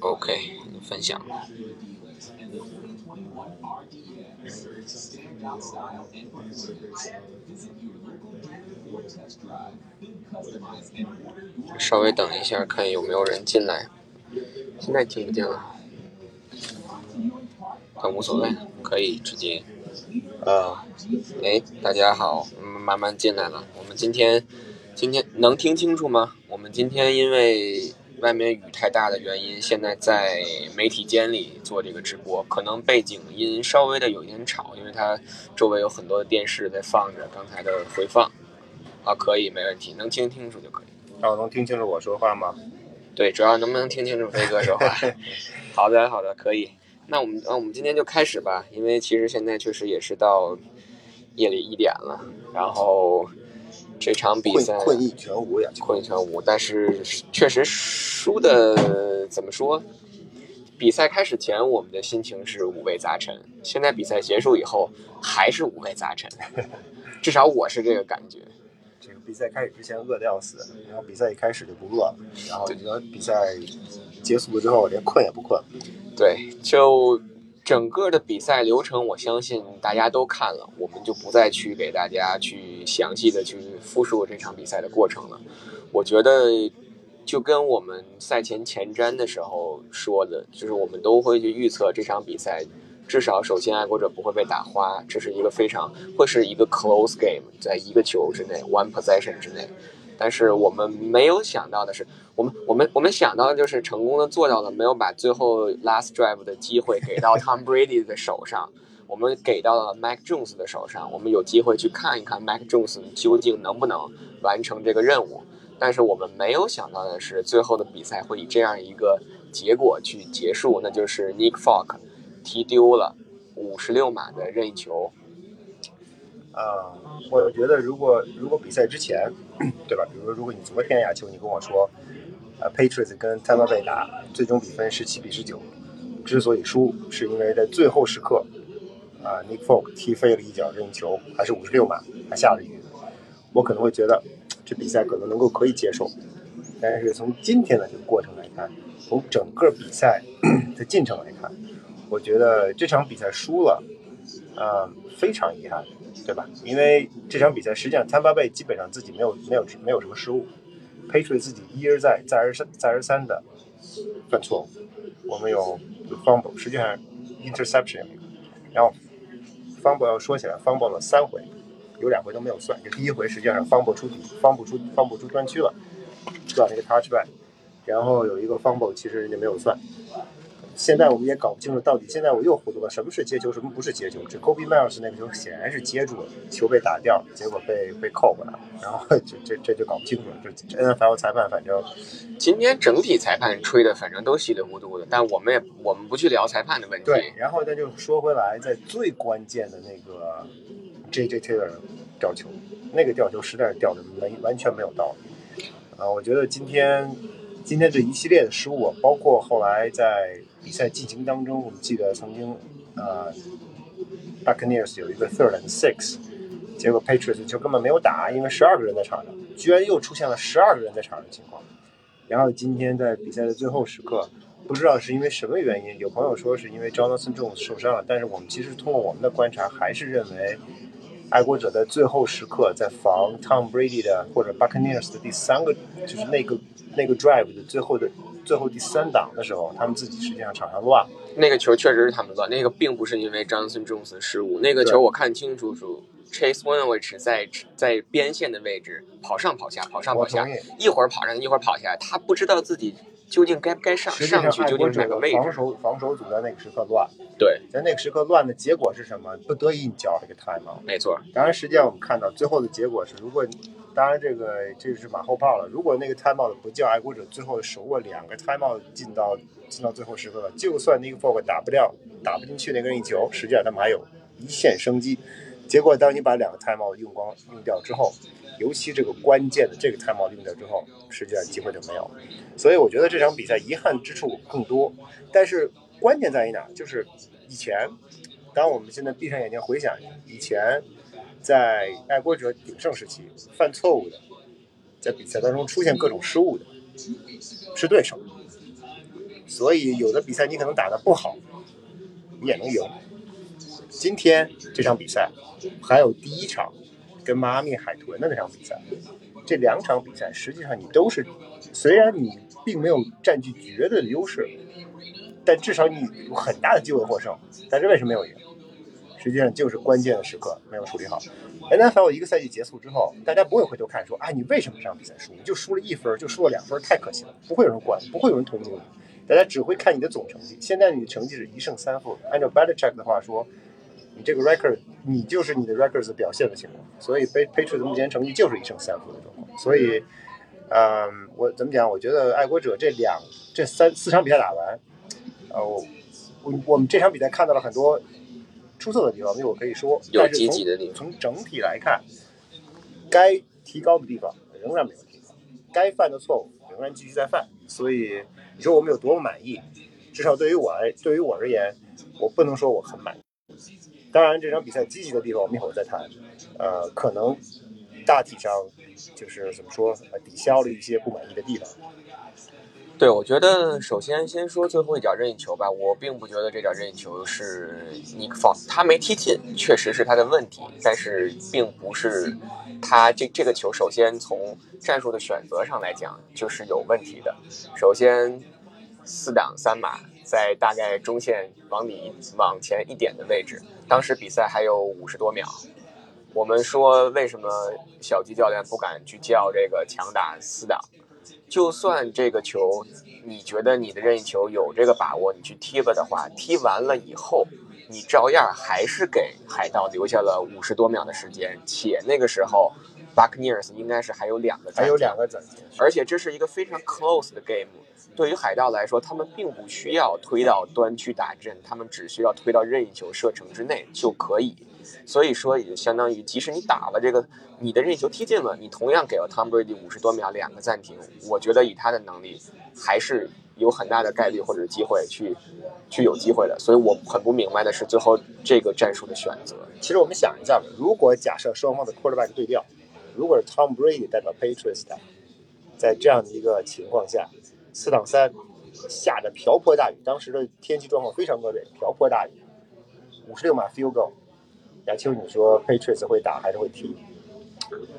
OK，分享。稍微等一下，看有没有人进来。现在听不见了，但无所谓，可以直接。呃，哎，大家好，慢慢进来了。我们今天，今天能听清楚吗？我们今天因为外面雨太大的原因，现在在媒体间里做这个直播，可能背景音稍微的有一点吵，因为它周围有很多的电视在放着刚才的回放。啊，可以，没问题，能听清楚就可以。哦，能听清楚我说话吗？对，主要能不能听清楚飞哥说话？好的，好的，可以。那我们，那我们今天就开始吧，因为其实现在确实也是到夜里一点了，然后这场比赛困意全无呀，困意全无。但是确实输的怎么说？比赛开始前我们的心情是五味杂陈，现在比赛结束以后还是五味杂陈，至少我是这个感觉。这个比赛开始之前饿的要死，然后比赛一开始就不饿了，然后比赛结束了之后连困也不困。对，就整个的比赛流程，我相信大家都看了，我们就不再去给大家去详细的去复述这场比赛的过程了。我觉得就跟我们赛前前瞻的时候说的，就是我们都会去预测这场比赛。至少，首先爱国者不会被打花，这是一个非常会是一个 close game，在一个球之内，one possession 之内。但是我们没有想到的是，我们我们我们想到的就是成功的做到了，没有把最后 last drive 的机会给到 Tom Brady 的手上，我们给到了 Mac Jones 的手上，我们有机会去看一看 Mac Jones 究竟能不能完成这个任务。但是我们没有想到的是，最后的比赛会以这样一个结果去结束，那就是 Nick Folk。踢丢了五十六码的任意球。啊，我觉得如果如果比赛之前，对吧？比如说，如果你昨天亚秋你跟我说，呃，Patriots 跟 Tampa Bay 打，最终比分十七比十九，之所以输，是因为在最后时刻，啊，Nick Folk 踢飞了一脚任意球，还是五十六码，还下了雨，我可能会觉得这比赛可能能够可以接受。但是从今天的这个过程来看，从整个比赛的进程来看。我觉得这场比赛输了，呃，非常遗憾，对吧？因为这场比赛实际上，汤巴贝基本上自己没有没有没有什么失误，Patriot 自己一而再再而三再而三的犯错误。我们有 fumble，实际上 interception，然后 fumble 要说起来，fumble 了三回，有两回都没有算。就第一回实际上 fumble 出底，fumble 出 fumble 出专区了，断了一个 touchback，然后有一个 fumble 其实人家没有算。现在我们也搞不清楚到底，现在我又糊涂了，什么是接球，什么不是接球？这 Kobe Miles 那个球显然是接住了，球被打掉，结果被被扣过来，然后 这这这就搞不清楚了。这 NFL 裁判反正今天整体裁判吹的反正都稀里糊涂的，但我们也我们不去聊裁判的问题。对，然后那就说回来，在最关键的那个 JJ Taylor 吊球，那个吊球实在是吊的没完全没有道理啊！我觉得今天今天这一系列的失误，包括后来在比赛进行当中，我们记得曾经，呃，Buccaneers 有一个 third and six，结果 Patriots 就根本没有打，因为十二个人在场上，居然又出现了十二个人在场上的情况。然后今天在比赛的最后时刻，不知道是因为什么原因，有朋友说是因为 Jonathan Jones 受伤了，但是我们其实通过我们的观察，还是认为爱国者在最后时刻在防 Tom Brady 的或者 Buccaneers 的第三个，就是那个那个 drive 的最后的。最后第三档的时候，他们自己实际上场上乱，那个球确实是他们乱，那个并不是因为 Johnson Jones 的失误，那个球我看清楚是 Chase Winovich 在在边线的位置跑上跑下，跑上跑下，一会儿跑上一会儿跑下来，他不知道自己究竟该不该上上去，究竟哪个位置。防守防守组在那个时刻乱，对，在那个时刻乱的结果是什么？不得已你交这个 time，没错。当然，实际上我们看到最后的结果是，如果当然，这个这是马后炮了。如果那个 timeout 不叫爱国者，最后手握两个 timeout 进到进到最后时刻了，就算那个 f o r k 打不掉、打不进去那个任意球，实际上他们还有一线生机。结果当你把两个 timeout 用光用掉之后，尤其这个关键的这个 timeout 用掉之后，实际上机会就没有了。所以我觉得这场比赛遗憾之处更多。但是关键在于哪？就是以前，当我们现在闭上眼睛回想以前。在爱国者鼎盛时期，犯错误的，在比赛当中出现各种失误的，是对手。所以有的比赛你可能打得不好，你也能赢。今天这场比赛还有第一场跟迈阿密海豚的那场比赛，这两场比赛实际上你都是，虽然你并没有占据绝对的优势，但至少你有很大的机会获胜。但是为什么没有赢？实际上就是关键的时刻没有处理好。NFL 一个赛季结束之后，大家不会回头看说，哎，你为什么这场比赛输？你就输了一分，就输了两分，太可惜了。不会有人管，不会有人同情你，大家只会看你的总成绩。现在你的成绩是一胜三负，按照 Belichick 的话说，你这个 record，你就是你的 records 表现的情况。所以 Patriots 目前成绩就是一胜三负的状况。所以，嗯，我怎么讲？我觉得爱国者这两这三四场比赛打完，呃，我我我们这场比赛看到了很多。出色的地方，我可以说，有积极的地方。从整体来看，该提高的地方仍然没有提高，该犯的错误仍然继续在犯。所以，你说我们有多么满意？至少对于我来，对于我而言，我不能说我很满意。当然，这场比赛积极的地方，我们一会儿再谈。呃，可能大体上就是怎么说，抵消了一些不满意的地方。对，我觉得首先先说最后一脚任意球吧，我并不觉得这脚任意球是你放他没踢进，确实是他的问题，但是并不是他这这个球首先从战术的选择上来讲就是有问题的。首先四档三码在大概中线往里往前一点的位置，当时比赛还有五十多秒，我们说为什么小吉教练不敢去叫这个强打四档？就算这个球，你觉得你的任意球有这个把握，你去踢了的话，踢完了以后，你照样还是给海盗留下了五十多秒的时间，且那个时候，Buccaneers 应该是还有两个，还有两个暂停，而且这是一个非常 close 的 game。对于海盗来说，他们并不需要推到端区打阵，他们只需要推到任意球射程之内就可以。所以说，也就相当于，即使你打了这个，你的任意球踢进了，你同样给了 Tom Brady 五十多秒两个暂停。我觉得以他的能力，还是有很大的概率或者机会去，去有机会的。所以我很不明白的是最后这个战术的选择。其实我们想一下，如果假设双方的 quarterback 对调，如果是 Tom Brady 代表 Patriots 在这样的一个情况下，四档三，下着瓢泼大雨，当时的天气状况非常恶劣，瓢泼大雨，五十六码 field goal。亚秋，你说 Patriots 会打还是会踢？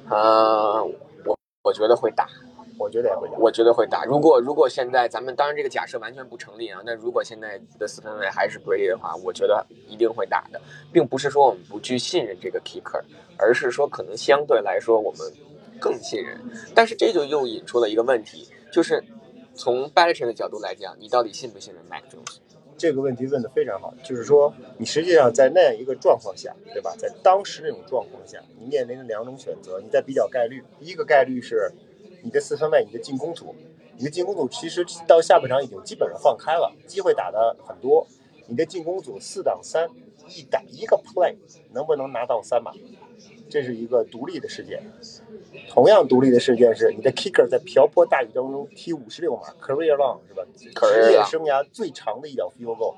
啊，我我觉得会打，我觉得也会打，我觉得会打。如果如果现在咱们当然这个假设完全不成立啊，那如果现在的四分卫还是 Brady 的话，我觉得一定会打的，并不是说我们不去信任这个 Kicker，而是说可能相对来说我们更信任。但是这就又引出了一个问题，就是从 b a l c e 的角度来讲，你到底信不信任 Mac Jones？这个问题问的非常好，就是说，你实际上在那样一个状况下，对吧？在当时那种状况下，你面临的两种选择，你在比较概率。第一个概率是，你的四分卫，你的进攻组，你的进攻组其实到下半场已经基本上放开了，机会打的很多。你的进攻组四挡三，一打一个 play，能不能拿到三码？这是一个独立的事件。同样独立的事件是，你的 kicker 在瓢泼大雨当中踢五十六码，career long 是吧？职业生涯最长的一脚 field goal，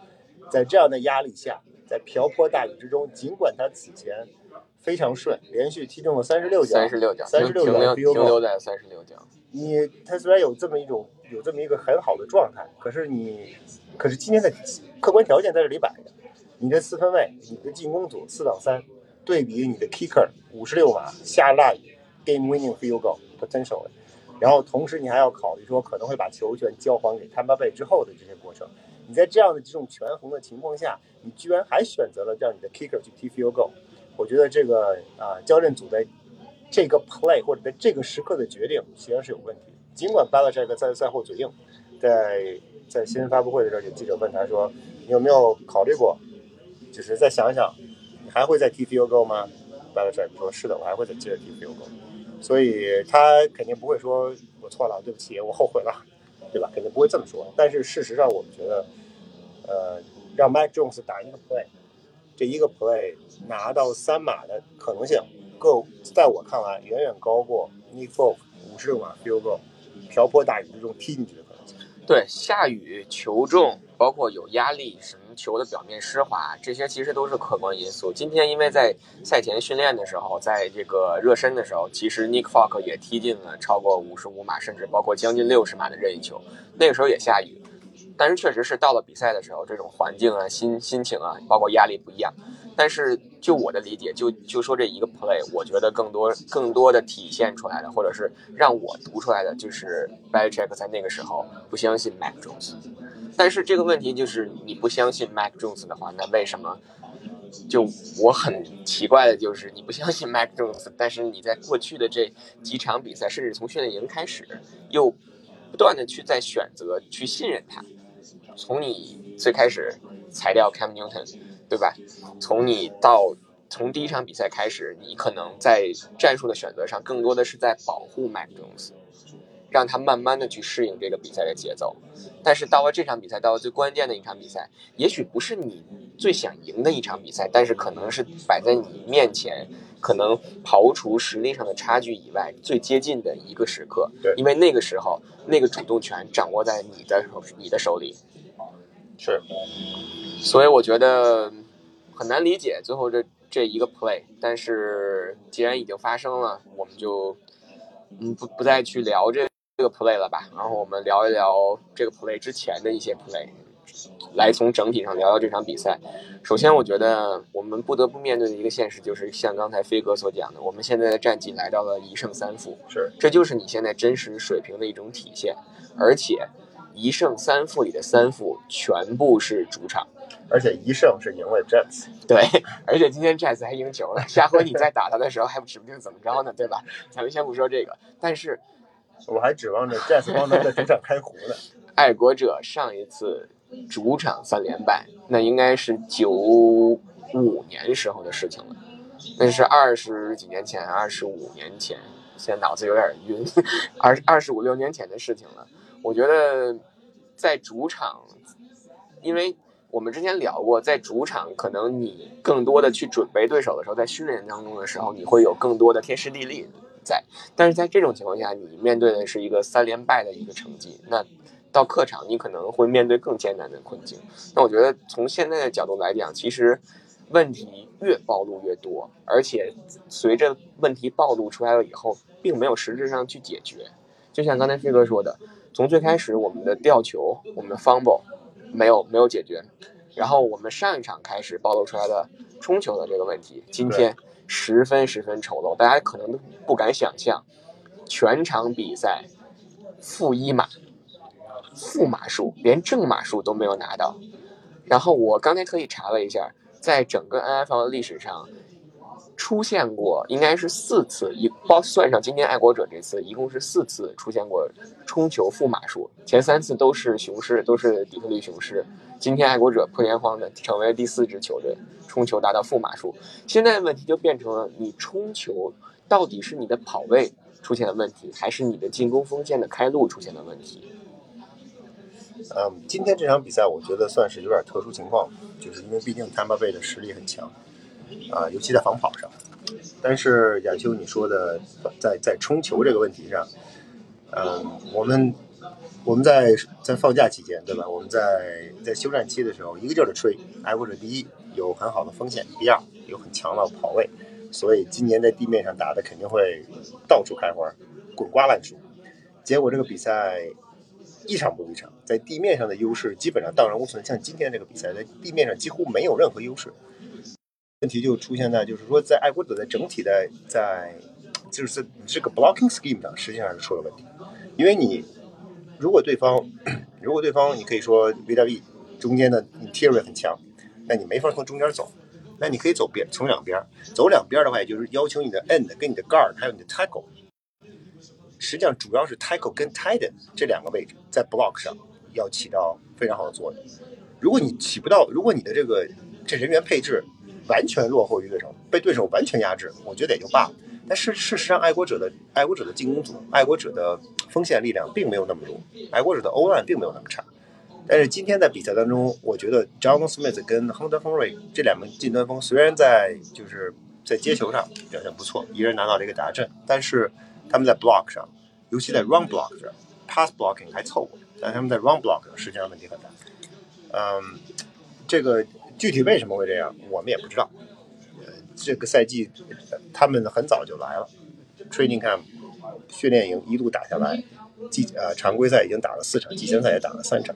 在这样的压力下，在瓢泼大雨之中，尽管他此前非常顺，连续踢中了三十六脚，三十六脚，三十六脚停留在三十六脚。你他虽然有这么一种有这么一个很好的状态，可是你，可是今天的客观条件在这里摆着，你的四分卫，你的进攻组四挡三。对比你的 kicker 五十六码下大雨 game winning field goal potential，然后同时你还要考虑说可能会把球权交还给 Tampa Bay 之后的这些过程，你在这样的这种权衡的情况下，你居然还选择了让你的 kicker 去踢 field goal，我觉得这个啊教练组在这个 play 或者在这个时刻的决定实际上是有问题。尽管 Belichick 在赛后嘴硬，在在新闻发布会的时候，有记者问他说：“你有没有考虑过，就是再想想。”你还会再踢 field goal 吗 b a l a c h 说：“是的，我还会再接着踢 field goal。”所以他肯定不会说“我错了，对不起，我后悔了”，对吧？肯定不会这么说。但是事实上，我们觉得，呃，让 Mac Jones 打一个 play，这一个 play 拿到三码的可能性，够在我看来远远高过 Nick Folk 五十码 field goal，瓢泼大雨之中踢进去的可能性。对，下雨球重，包括有压力什么。球的表面湿滑，这些其实都是客观因素。今天因为在赛前训练的时候，在这个热身的时候，其实 Nick Falk 也踢进了超过五十五码，甚至包括将近六十码的任意球。那个时候也下雨，但是确实是到了比赛的时候，这种环境啊、心心情啊，包括压力不一样。但是就我的理解，就就说这一个 play，我觉得更多更多的体现出来的，或者是让我读出来的，就是 Belichick 在那个时候不相信 Mac Jones。但是这个问题就是，你不相信 Mac Jones 的话，那为什么？就我很奇怪的就是，你不相信 Mac Jones，但是你在过去的这几场比赛，甚至从训练营开始，又不断的去在选择去信任他。从你最开始裁掉 Cam Newton。对吧？从你到从第一场比赛开始，你可能在战术的选择上更多的是在保护 Mac Jones，让他慢慢的去适应这个比赛的节奏。但是到了这场比赛，到了最关键的一场比赛，也许不是你最想赢的一场比赛，但是可能是摆在你面前，可能刨除实力上的差距以外最接近的一个时刻。对，因为那个时候那个主动权掌握在你的手，你的手里。是。所以我觉得很难理解最后这这一个 play，但是既然已经发生了，我们就嗯不不再去聊这这个 play 了吧。然后我们聊一聊这个 play 之前的一些 play，来从整体上聊聊这场比赛。首先，我觉得我们不得不面对的一个现实就是，像刚才飞哥所讲的，我们现在的战绩来到了一胜三负，是，这就是你现在真实水平的一种体现，而且一胜三负里的三负全部是主场。而且一胜是赢了 Jets，对，而且今天 Jets 还赢球了。下回你再打他的时候，还指不定怎么着呢，对吧？咱们先不说这个，但是我还指望着 Jets 帮他在主场开胡呢。爱国者上一次主场三连败，那应该是九五年时候的事情了，那是二十几年前，二十五年前，现在脑子有点晕，二二十五六年前的事情了。我觉得在主场，因为。我们之前聊过，在主场可能你更多的去准备对手的时候，在训练当中的时候，你会有更多的天时地利在。但是在这种情况下，你面对的是一个三连败的一个成绩，那到客场你可能会面对更艰难的困境。那我觉得从现在的角度来讲，其实问题越暴露越多，而且随着问题暴露出来了以后，并没有实质上去解决。就像刚才飞哥说的，从最开始我们的吊球，我们的 fumble。没有没有解决，然后我们上一场开始暴露出来的冲球的这个问题，今天十分十分丑陋，大家可能都不敢想象，全场比赛负一码，负码数连正码数都没有拿到，然后我刚才特意查了一下，在整个 NFL 的历史上。出现过应该是四次，一包算上今天爱国者这次，一共是四次出现过冲球负码数。前三次都是雄狮，都是底特律雄狮。今天爱国者破天荒的成为了第四支球队，冲球达到负码数。现在问题就变成了，你冲球到底是你的跑位出现了问题，还是你的进攻锋线的开路出现了问题？嗯，今天这场比赛我觉得算是有点特殊情况，就是因为毕竟坦巴贝的实力很强。啊，尤其在防跑上，但是亚秋你说的在在冲球这个问题上，嗯，我们我们在在放假期间，对吧？我们在在休战期的时候，一个劲儿的吹，爱国者第一有很好的锋线，第二有很强的跑位，所以今年在地面上打的肯定会到处开花，滚瓜烂熟。结果这个比赛一场不如一场，在地面上的优势基本上荡然无存。像今天这个比赛，在地面上几乎没有任何优势。问题就出现在，就是说，在爱国者的整体的在，就是这个 blocking scheme 上，实际上是出了问题。因为你如果对方，如果对方你可以说 V W 中间的 interior 很强，那你没法从中间走，那你可以走边，从两边走两边的话，也就是要求你的 end 跟你的 guard 还有你的 tackle，实际上主要是 tackle 跟 tight end 这两个位置在 block 上要起到非常好的作用。如果你起不到，如果你的这个这人员配置，完全落后于对手，被对手完全压制，我觉得也就罢了。但是事实上，爱国者的爱国者的进攻组，爱国者的锋线力量并没有那么弱，爱国者的 OL 并没有那么差。但是今天在比赛当中，我觉得 John Smith 跟 Hunter f o r y 这两名近端锋虽然在就是在接球上表现不错，一人拿到了一个达阵，但是他们在 block 上，尤其在 run block 上，pass blocking 还凑合，但他们在 run block 上实际上问题很大。嗯。这个具体为什么会这样，我们也不知道。呃，这个赛季他们很早就来了，training camp 训练营一路打下来，季呃常规赛已经打了四场，季前赛也打了三场，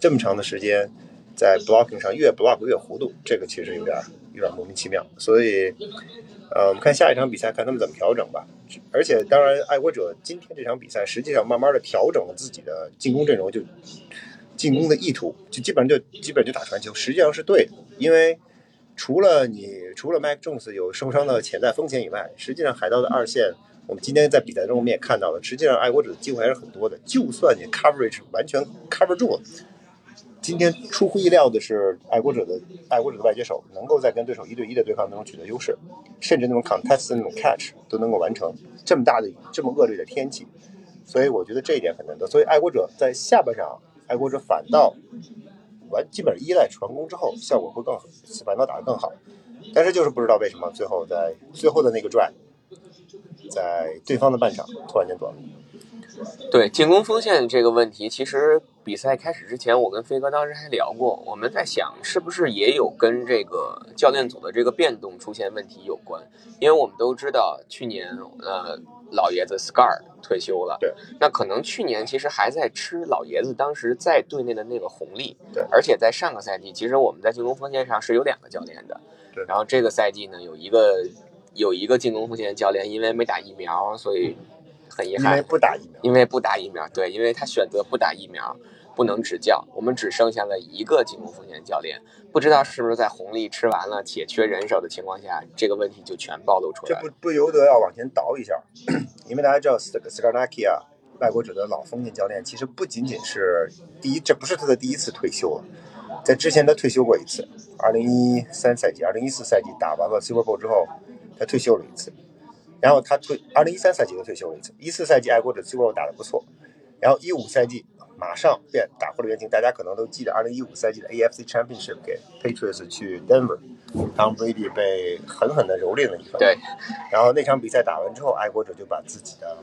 这么长的时间在 blocking 上越 block 越糊涂，这个其实有点有点莫名其妙。所以，呃，我们看下一场比赛，看他们怎么调整吧。而且，当然，爱国者今天这场比赛实际上慢慢的调整了自己的进攻阵容，就进攻的意图，就基本上就基本就打传球，实际上是对的。因为除了你除了 Mac Jones 有受伤的潜在风险以外，实际上海盗的二线，我们今天在比赛中我们也看到了，实际上爱国者的机会还是很多的。就算你 coverage 完全 cover 住了，今天出乎意料的是，爱国者的爱国者的外接手能够在跟对手一对一的对抗当中取得优势，甚至那种 contest 的那种 catch 都能够完成。这么大的这么恶劣的天气，所以我觉得这一点很难得。所以爱国者在下半场，爱国者反倒完基本依赖传攻之后，效果会更好，反倒打得更好。但是就是不知道为什么最后在最后的那个转在对方的半场突然间断了。对进攻锋线这个问题，其实比赛开始之前，我跟飞哥当时还聊过，我们在想是不是也有跟这个教练组的这个变动出现问题有关，因为我们都知道去年呃老爷子 Scar 退休了，对，那可能去年其实还在吃老爷子当时在队内的那个红利，对，而且在上个赛季，其实我们在进攻锋线上是有两个教练的，对，然后这个赛季呢有一个有一个进攻锋线教练因为没打疫苗，所以。很遗憾，因为不打疫苗，因为不打疫苗，对，因为他选择不打疫苗，不能执教，我们只剩下了一个进攻锋线教练，不知道是不是在红利吃完了且缺人手的情况下，这个问题就全暴露出来了。这不不由得要往前倒一下，因为大家知道斯斯卡纳基啊，外国者的老锋线教练，其实不仅仅是第一，这不是他的第一次退休了，在之前他退休过一次，二零一三赛季、二零一四赛季打完了 Super Bowl 之后，他退休了一次。然后他退，二零一三赛季又退休了一次，一四赛季爱国者最后打得不错，然后一五赛季马上变打回了原形。大家可能都记得，二零一五赛季的 AFC Championship 给 Patriots 去 Denver，Tom Brady 被狠狠的蹂躏了一番。对。然后那场比赛打完之后，爱国者就把自己的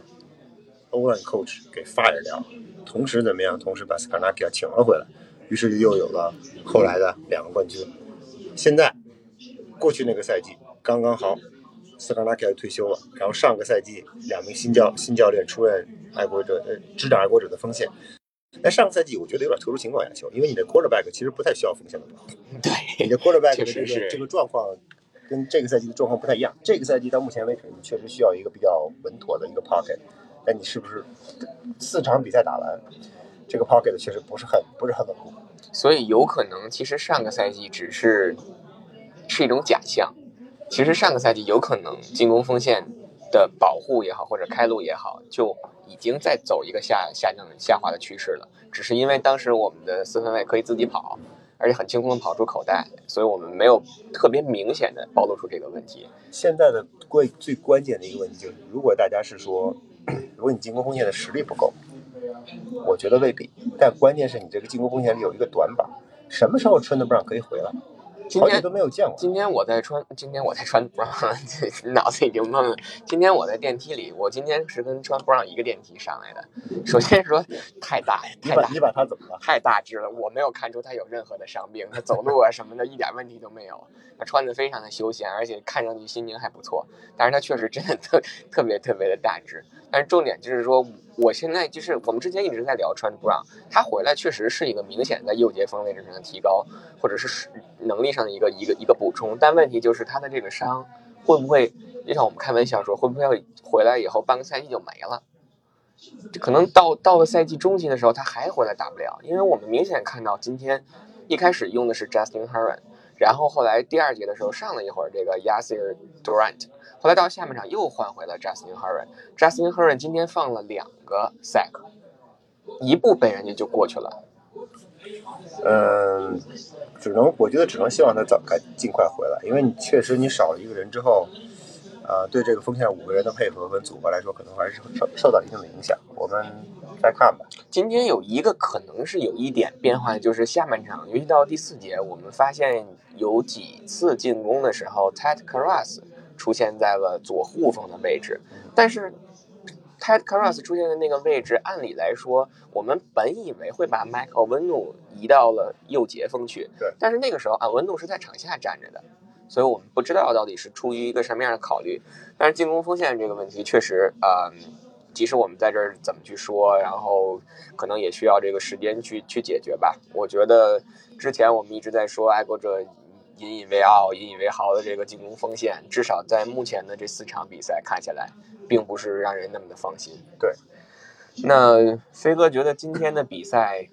O-line coach 给 fire 掉了，同时怎么样？同时把 Scarnecchia 请了回来，于是又有了后来的两个冠军。现在过去那个赛季刚刚好。斯卡拉克退休了，然后上个赛季两名新教新教练出任爱国者呃执掌爱国者的锋线。但上个赛季我觉得有点特殊情况，亚球，因为你的 quarterback 其实不太需要锋线的保护。对，你的 quarterback 的这个这个状况跟这个赛季的状况不太一样。这个赛季到目前为止，你确实需要一个比较稳妥的一个 pocket。但你是不是四场比赛打完，这个 pocket 确实不是很不是很稳固。所以有可能其实上个赛季只是是一种假象。其实上个赛季有可能进攻锋线的保护也好，或者开路也好，就已经在走一个下下降下滑的趋势了。只是因为当时我们的四分卫可以自己跑，而且很轻松的跑出口袋，所以我们没有特别明显的暴露出这个问题。现在的关最关键的一个问题就是，如果大家是说，如果你进攻锋线的实力不够，我觉得未必。但关键是你这个进攻锋线里有一个短板，什么时候春的不让可以回来？今天都没有见过。今天我在穿，今天我在穿 Brown，脑子已经懵了。今天我在电梯里，我今天是跟穿 Brown 一个电梯上来的。首先说太大，太大，你把他怎么了？太大只了，我没有看出他有任何的伤病，他走路啊什么的一点问题都没有。他穿的非常的休闲，而且看上去心情还不错。但是他确实真的特 特别特别的大只。但是重点就是说，我现在就是我们之前一直在聊穿 Brown，他回来确实是一个明显在右截锋位置上的提高，或者是能力上的一个一个一个补充。但问题就是他的这个伤会不会，就像我们开玩笑说，会不会要回来以后半个赛季就没了？可能到到了赛季中期的时候，他还回来打不了，因为我们明显看到今天一开始用的是 Justin Herron，然后后来第二节的时候上了一会儿这个 Yasir Durant。后来到下半场又换回了 Justin Herron，Justin Herron 今天放了两个 sack，一步被人家就过去了。嗯，只能我觉得只能希望他早赶尽快回来，因为你确实你少了一个人之后，啊，对这个锋线五个人的配合跟组合来说，可能还是受受到一定的影响。我们再看吧。今天有一个可能是有一点变化，就是下半场，尤其到第四节，我们发现有几次进攻的时候，Ted Karras。出现在了左护锋的位置，但是 Ted Carras 出现的那个位置，按理来说，我们本以为会把 Mike 奥温努移到了右截锋去，对。但是那个时候，啊温努是在场下站着的，所以我们不知道到底是出于一个什么样的考虑。但是进攻锋线这个问题，确实，呃，即使我们在这儿怎么去说，然后可能也需要这个时间去去解决吧。我觉得之前我们一直在说爱国者引以为傲、引以为豪的这个进攻锋线，至少在目前的这四场比赛看起来。并不是让人那么的放心。对，那飞哥觉得今天的比赛，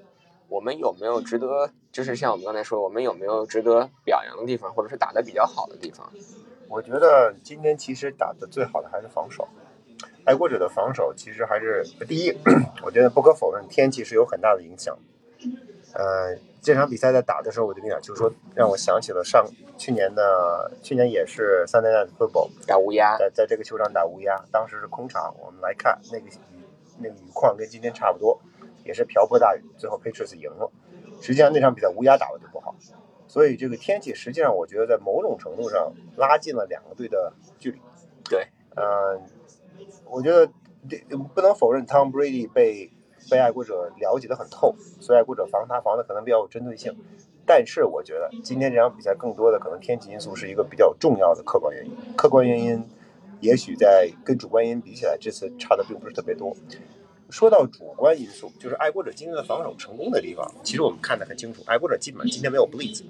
我们有没有值得，就是像我们刚才说，我们有没有值得表扬的地方，或者是打的比较好的地方？我觉得今天其实打的最好的还是防守。爱国者的防守其实还是第一，我觉得不可否认，天气是有很大的影响。呃，这场比赛在打的时候，我就跟你讲，就是说让我想起了上去年的，去年也是 Sunday Night football 打乌鸦，在在这个球场打乌鸦，当时是空场，我们来看那个那个雨况跟今天差不多，也是瓢泼大雨，最后 Patriots 赢了。实际上那场比赛乌鸦打的就不好，所以这个天气实际上我觉得在某种程度上拉近了两个队的距离。对，嗯，我觉得不能否认 Tom Brady 被。被爱国者了解的很透，所以爱国者防他防的可能比较有针对性。但是我觉得今天这场比赛更多的可能天气因素是一个比较重要的客观原因。客观原因也许在跟主观原因比起来，这次差的并不是特别多。说到主观因素，就是爱国者今天的防守成功的地方，其实我们看得很清楚，爱国者基本上今天没有 blitz，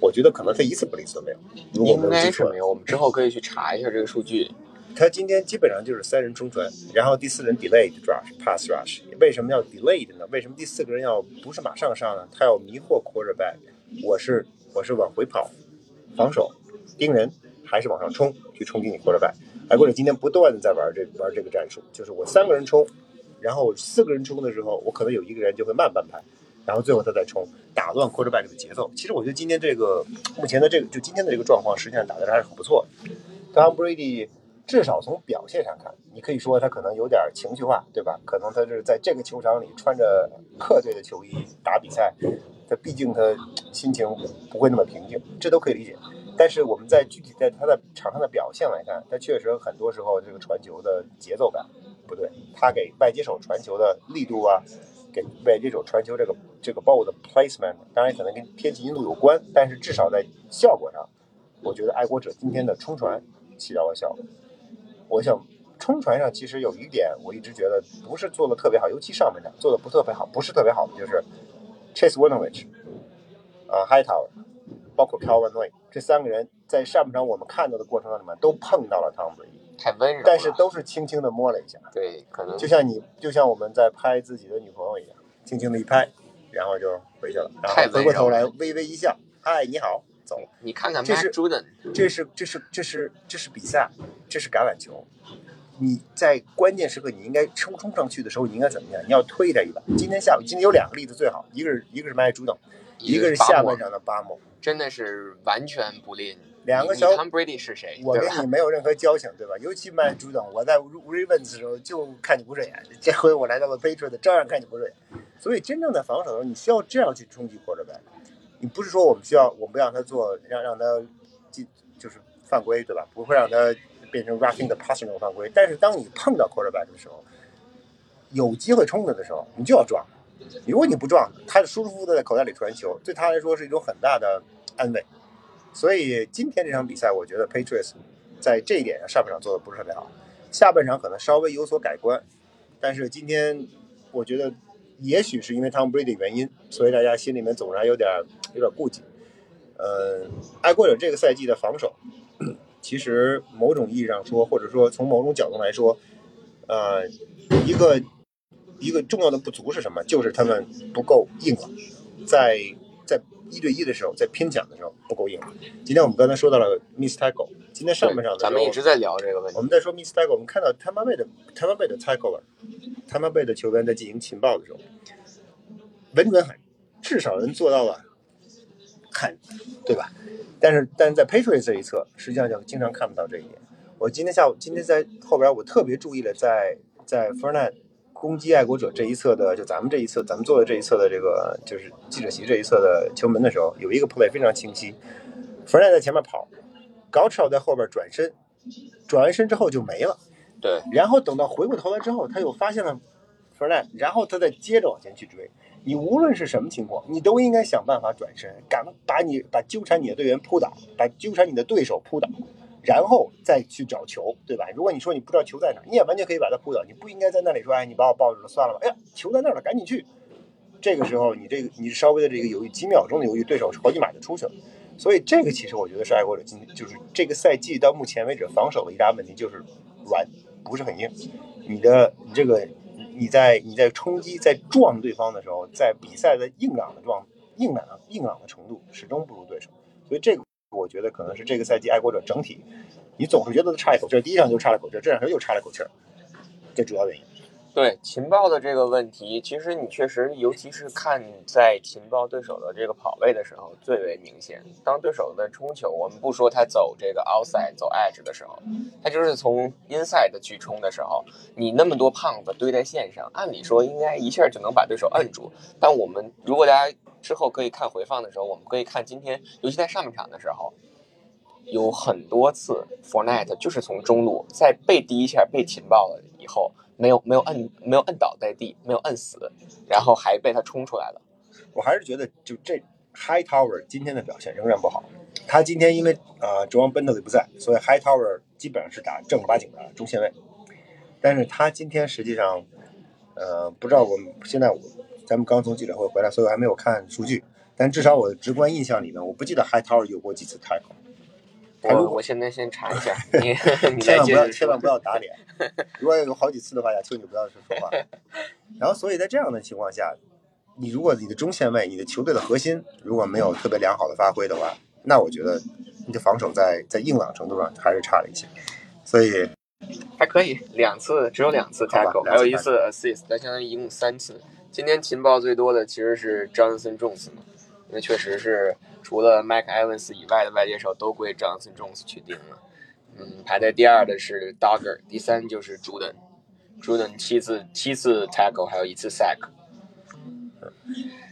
我觉得可能他一次 blitz 都没有。应该是没有，我们之后可以去查一下这个数据。他今天基本上就是三人冲传，然后第四人 delayed rush pass rush。为什么要 delayed 呢？为什么第四个人要不是马上上呢？他要迷惑 quarterback。我是我是往回跑，防守盯人，还是往上冲去冲击你 quarterback？哎，或者今天不断的在玩这玩这个战术，就是我三个人冲，然后四个人冲的时候，我可能有一个人就会慢半拍，然后最后他再冲，打乱 quarterback 的节奏。其实我觉得今天这个目前的这个就今天的这个状况，实际上打的还是很不错的。Tom Brady。至少从表现上看，你可以说他可能有点情绪化，对吧？可能他是在这个球场里穿着客队的球衣打比赛，他毕竟他心情不会那么平静，这都可以理解。但是我们在具体在他的场上的表现来看，他确实很多时候这个传球的节奏感不对，他给外接手传球的力度啊，给外接手传球这个这个 ball 的 placement，当然可能跟天气因素有关，但是至少在效果上，我觉得爱国者今天的冲传起到了效果。我想冲船上其实有一点，我一直觉得不是做的特别好，尤其上面的做的不特别好，不是特别好的就是 Chase Winovich，啊 Hightower，包括 Calvin Lee 这三个人在上半场我们看到的过程里面都碰到了 Tom Brady，太温柔，但是都是轻轻的摸了一下，对，可能就像你就像我们在拍自己的女朋友一样，轻轻的一拍，然后就回去了，然后回过头来微微一笑，嗨，你好。走，你看看，这是这是这是这是这是比赛，这是橄榄球。你在关键时刻，你应该冲冲上去的时候，你应该怎么样？你要推他一把。今天下午，今天有两个例子最好，一个是一个是麦朱等，一个是下半场的巴莫，真的是完全不吝。两个小 Tom Brady 是谁？我跟你没有任何交情，对吧？尤其麦朱等，我在 Ravens 的时候就看你不顺眼，这回我来到了 Patriots，照样看你不顺眼。所以真正的防守的时候，你需要这样去冲击 quarterback。你不是说我们需要，我们不让他做，让让他进就是犯规，对吧？不会让他变成 roughing 的 passing 那种犯规。但是当你碰到 quarterback 的时候，有机会冲他的时候，你就要撞。如果你不撞，他舒舒服服的在口袋里传球，对他来说是一种很大的安慰。所以今天这场比赛，我觉得 Patriots 在这一点上半场做的不是特别好，下半场可能稍微有所改观。但是今天我觉得。也许是因为 Tom Brady 的原因，所以大家心里面总是还有点有点顾忌。呃，爱国者这个赛季的防守，其实某种意义上说，或者说从某种角度来说，呃，一个一个重要的不足是什么？就是他们不够硬朗，在在一对一的时候，在拼抢的时候不够硬。今天我们刚才说到了 Miss Tackle，今天上半场的时候，咱们一直在聊这个问题。我们在说 Miss Tackle，我们看到 Tampa Bay 的 Tampa Bay 的 Tackle。他们贝的球员在进行情报的时候，稳准狠，至少能做到了狠，对吧？但是，但是在 Patriots 这一侧，实际上就经常看不到这一点。我今天下午，今天在后边，我特别注意了，在在 Fernan 攻击爱国者这一侧的，就咱们这一侧，咱们坐的这一侧的这个就是记者席这一侧的球门的时候，有一个 play 非常清晰，Fernan 在前面跑，高超在后边转身，转完身之后就没了。对，然后等到回过头来之后，他又发现了 f e r n a n 然后他再接着往前去追。你无论是什么情况，你都应该想办法转身，赶快把你把纠缠你的队员扑倒，把纠缠你的对手扑倒，然后再去找球，对吧？如果你说你不知道球在哪，你也完全可以把它扑倒，你不应该在那里说，哎，你把我抱住了，算了吧。哎呀，球在那儿了，赶紧去。这个时候，你这个你稍微的这个犹豫，几秒钟的犹豫，对手是好几码就出去了。所以这个其实我觉得是爱国者今就是这个赛季到目前为止防守的一大问题就是软，不是很硬。你的你这个你在你在冲击在撞对方的时候，在比赛的硬朗的状硬朗硬朗的程度始终不如对手。所以这个我觉得可能是这个赛季爱国者整体，你总是觉得差一口气，第一场就差了口气，这两场又差了口气儿，这主要原因。对情报的这个问题，其实你确实，尤其是看在情报对手的这个跑位的时候最为明显。当对手的冲球，我们不说他走这个 outside 走 edge 的时候，他就是从 inside 去冲的时候，你那么多胖子堆在线上，按理说应该一下就能把对手摁住。但我们如果大家之后可以看回放的时候，我们可以看今天，尤其在上半场的时候，有很多次 for night 就是从中路在被第一下被情报了以后。没有没有摁没有摁倒在地，没有摁死，然后还被他冲出来了。我还是觉得，就这 High Tower 今天的表现仍然不好。他今天因为呃 John Bentley 不在，所以 High Tower 基本上是打正儿八经的中线位。但是他今天实际上，呃，不知道我们现在我咱们刚从记者会回来，所以我还没有看数据。但至少我的直观印象里面，我不记得 High Tower 有过几次 tackle。我我现在先查一下，你你千万不要千万不要打 脸。如果有好几次的话，呀，求你不要说话。然后，所以在这样的情况下，你如果你的中线位、你的球队的核心如果没有特别良好的发挥的话，那我觉得你的防守在在硬朗程度上还是差了一些。所以，还可以，两次只有两次 tackle，还有一次 assist，但相当于一共三次。今天情报最多的其实是 Johnson Jones 嘛，因为确实是除了 Mike Evans 以外的外接手都归 Johnson Jones 去盯了。嗯，排在第二的是 Dogger，第三就是 Juden，Juden 七次七次 tackle，还有一次 sack。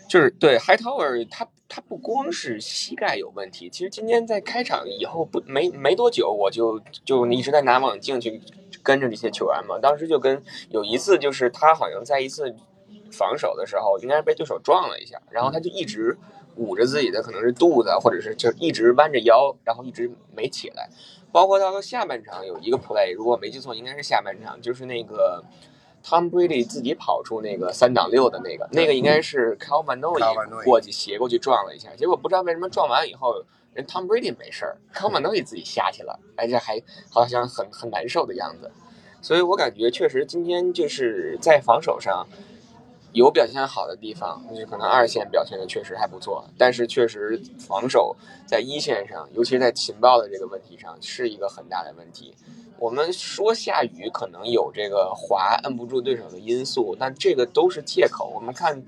就是对 Hightower，他他不光是膝盖有问题，其实今天在开场以后不没没多久，我就就一直在拿望远镜去跟着这些球员嘛。当时就跟有一次就是他好像在一次防守的时候，应该是被对手撞了一下，然后他就一直捂着自己的可能是肚子，或者是就一直弯着腰，然后一直没起来。包括到了下半场有一个 play，如果没记错，应该是下半场，就是那个 Tom Brady 自己跑出那个三档六的那个，那个应该是 Cal Van Cal Van Noy Noy 过去斜过去撞了一下，结果不知道为什么撞完以后，人 Tom Brady 没事儿，Cal Van Noy 自己下去了，而且还好像很很难受的样子，所以我感觉确实今天就是在防守上。有表现好的地方，就是可能二线表现的确实还不错，但是确实防守在一线上，尤其是在情报的这个问题上，是一个很大的问题。我们说下雨可能有这个滑摁不住对手的因素，但这个都是借口。我们看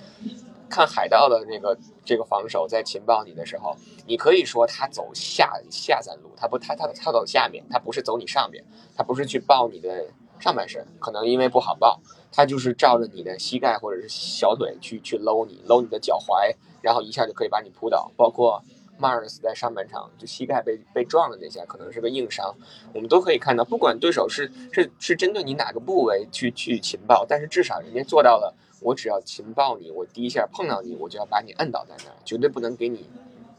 看海盗的那个这个防守，在情报你的时候，你可以说他走下下三路，他不他他他走下面，他不是走你上面，他不是去抱你的上半身，可能因为不好抱。他就是照着你的膝盖或者是小腿去去搂你，搂你的脚踝，然后一下就可以把你扑倒。包括 Mars 在上半场就膝盖被被撞的那下，可能是个硬伤，我们都可以看到，不管对手是是是针对你哪个部位去去情报，但是至少人家做到了，我只要情报你，我第一下碰到你，我就要把你摁倒在那儿，绝对不能给你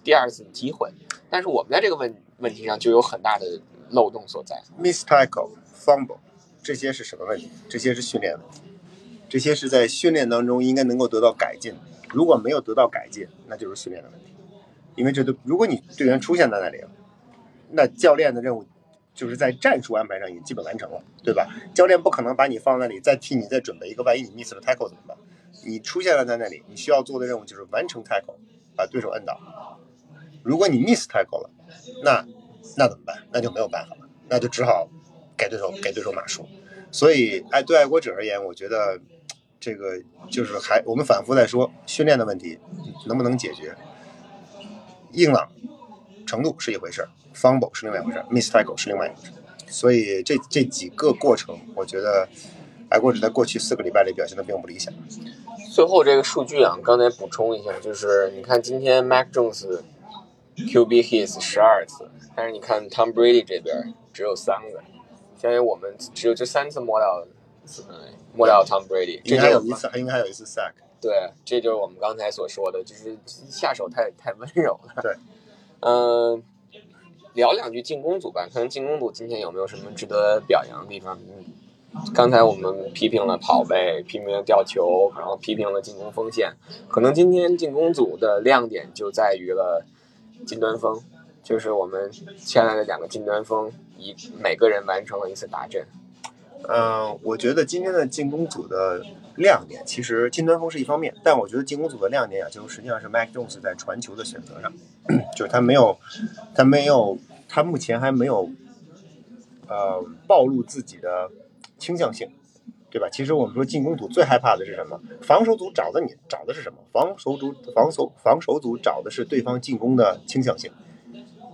第二次机会。但是我们在这个问问题上就有很大的漏洞所在。miss tackle、fumble，这些是什么问题？这些是训练问题，这些是在训练当中应该能够得到改进。如果没有得到改进，那就是训练的问题。因为这都，如果你队员出现在那里了，那教练的任务就是在战术安排上也基本完成了，对吧？教练不可能把你放那里再替你再准备一个，万一你 miss 了 tackle 怎么办？你出现了在那里，你需要做的任务就是完成 tackle，把对手摁倒。如果你 miss tackle 了，那那怎么办？那就没有办法了，那就只好给对手给对手码数。所以，爱对爱国者而言，我觉得这个就是还我们反复在说训练的问题能不能解决，硬朗程度是一回事儿，fumble 是另外一回事儿，miss tackle 是另外一回事儿。所以这这几个过程，我觉得爱国者在过去四个礼拜里表现的并不理想。最后这个数据啊，刚才补充一下，就是你看今天 Mac Jones QB hits 十二次，但是你看 Tom Brady 这边只有三个相当于我们只有这三次摸到，嗯，摸到 Tom Brady，这应就是我们该有一次，应该还有一次 sack。对，这就是我们刚才所说的，就是下手太太温柔了。对，嗯、聊两句进攻组吧，看看进攻组今天有没有什么值得表扬的地方。嗯刚才我们批评了跑位，批评了吊球，然后批评了进攻锋线。可能今天进攻组的亮点就在于了近端锋，就是我们签来的两个近端锋，一每个人完成了一次打阵。嗯，我觉得今天的进攻组的亮点，其实金端锋是一方面，但我觉得进攻组的亮点啊，就实际上是 Mac Jones 在传球的选择上，就是他没有，他没有，他目前还没有，呃，暴露自己的倾向性，对吧？其实我们说进攻组最害怕的是什么？防守组找的你找的是什么？防守组防守防守组找的是对方进攻的倾向性。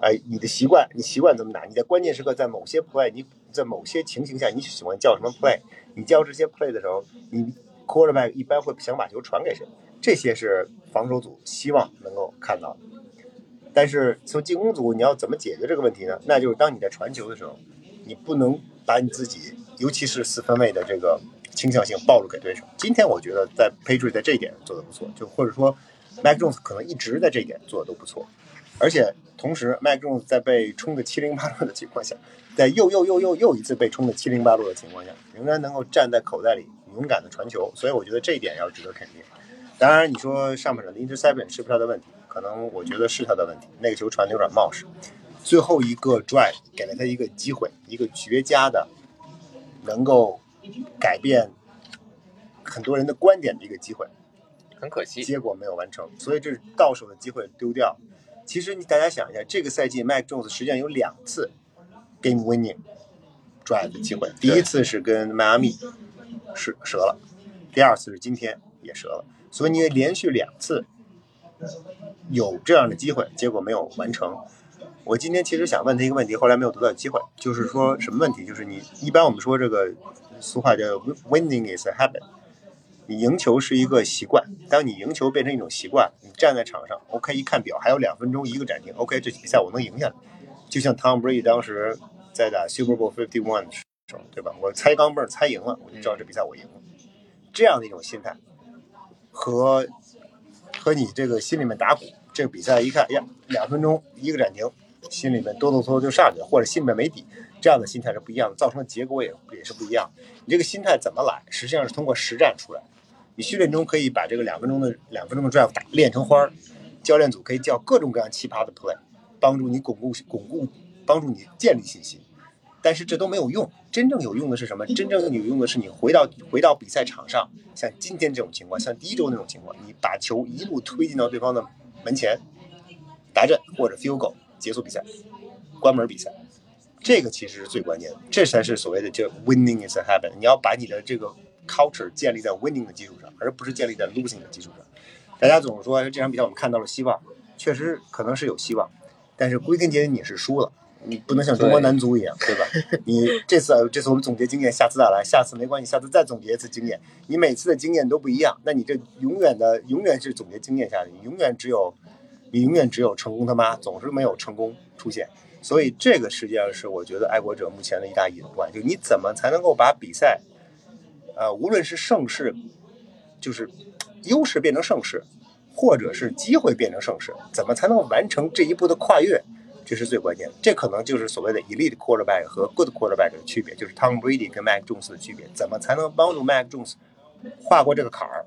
哎，你的习惯，你习惯怎么打？你在关键时刻，在某些 play，你在某些情形下，你喜欢叫什么 play？你叫这些 play 的时候，你 quarterback 一般会想把球传给谁？这些是防守组希望能够看到的。但是从进攻组，你要怎么解决这个问题呢？那就是当你在传球的时候，你不能把你自己，尤其是四分卫的这个倾向性暴露给对手。今天我觉得在 Patriot 在这一点做得不错，就或者说 Mac Jones 可能一直在这一点做的都不错。而且同时，Mac Jones 在被冲的七零八落的情况下，在又又又又又一次被冲的七零八落的情况下，仍然能够站在口袋里勇敢的传球，所以我觉得这一点要值得肯定。当然，你说上半场的 interception 是不是他的问题？可能我觉得是他的问题，那个球传的有点冒失。最后一个 drive 给了他一个机会，一个绝佳的能够改变很多人的观点的一个机会。很可惜，结果没有完成，所以这是到手的机会丢掉。其实你大家想一下，这个赛季 Mac Jones 实际上有两次 game winning drive 的机会，第一次是跟迈阿密是折了，第二次是今天也折了，所以你连续两次有这样的机会，结果没有完成。我今天其实想问他一个问题，后来没有得到机会，就是说什么问题？就是你一般我们说这个俗话叫 winning is a habit。你赢球是一个习惯，当你赢球变成一种习惯，你站在场上，OK，一看表还有两分钟一个暂停，OK，这比赛我能赢下来。就像 Tom Brady 当时在打 Super Bowl Fifty One 的时候，对吧？我猜钢镚猜赢了，我就知道这比赛我赢了。这样的一种心态，和和你这个心里面打鼓，这个比赛一看，哎呀，两分钟一个暂停，心里面哆哆嗦嗦就上去了，或者心里面没底，这样的心态是不一样的，造成的结果也也是不一样。你这个心态怎么来？实际上是通过实战出来。你训练中可以把这个两分钟的两分钟的 drive 打练成花儿，教练组可以叫各种各样奇葩的 play，帮助你巩固巩固，帮助你建立信心。但是这都没有用，真正有用的是什么？真正有用的是你回到回到比赛场上，像今天这种情况，像第一周那种情况，你把球一路推进到对方的门前，达阵或者 field goal 结束比赛，关门比赛。这个其实是最关键的，这才是所谓的叫 winning is a habit。你要把你的这个 culture 建立在 winning 的基础上，而不是建立在 losing 的基础上。大家总是说这场比赛我们看到了希望，确实可能是有希望，但是归根结底你是输了，你不能像中国男足一样，对吧？你这次这次我们总结经验，下次再来，下次没关系，下次再总结一次经验。你每次的经验都不一样，那你这永远的永远是总结经验下去，你永远只有你永远只有成功他妈，总是没有成功出现。所以这个实际上是我觉得爱国者目前的一大隐患，就你怎么才能够把比赛，呃，无论是盛世，就是优势变成盛世，或者是机会变成盛世，怎么才能完成这一步的跨越？这是最关键的。这可能就是所谓的 elite quarterback 和 good quarterback 的区别，就是 Tom Brady 跟 Mac Jones 的区别。怎么才能帮助 Mac Jones 跨过这个坎儿？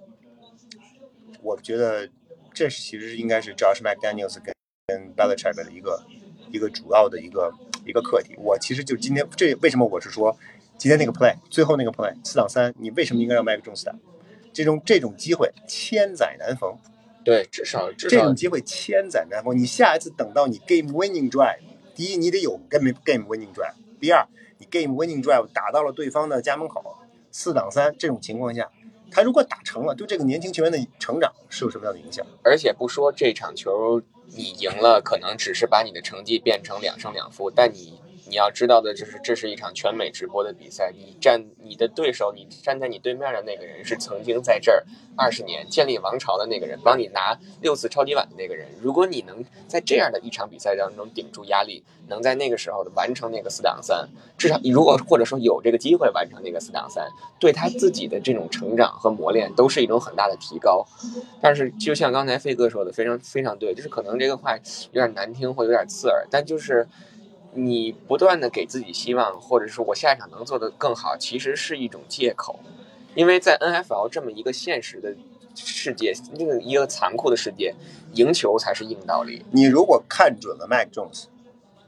我觉得这其实应该是 Josh McDaniels 跟跟 Belichick 的一个一个主要的一个一个课题。我其实就今天这为什么我是说今天那个 play 最后那个 play 四挡三，你为什么应该让 Mac Jones 打？这种这种机会千载难逢，对，至少至少这种机会千载难逢。你下一次等到你 game winning drive，第一你得有 game game winning drive，第二你 game winning drive 打到了对方的家门口，四挡三这种情况下，他如果打成了，对这个年轻球员的成长是有什么样的影响？而且不说这场球你赢了，可能只是把你的成绩变成两胜两负，但你你要知道的就是，这是一场全美直播的比赛。你站你的对手，你站在你对面的那个人是曾经在这儿二十年建立王朝的那个人，帮你拿六次超级碗的那个人。如果你能在这样的一场比赛当中顶住压力，能在那个时候完成那个四挡三，至少你如果或者说有这个机会完成那个四挡三，对他自己的这种成长和磨练都是一种很大的提高。但是就像刚才飞哥说的，非常非常对，就是可能这个话有点难听或有点刺耳，但就是。你不断的给自己希望，或者是我下一场能做得更好，其实是一种借口，因为在 N F L 这么一个现实的世界，那个一个残酷的世界，赢球才是硬道理。你如果看准了 Mac Jones，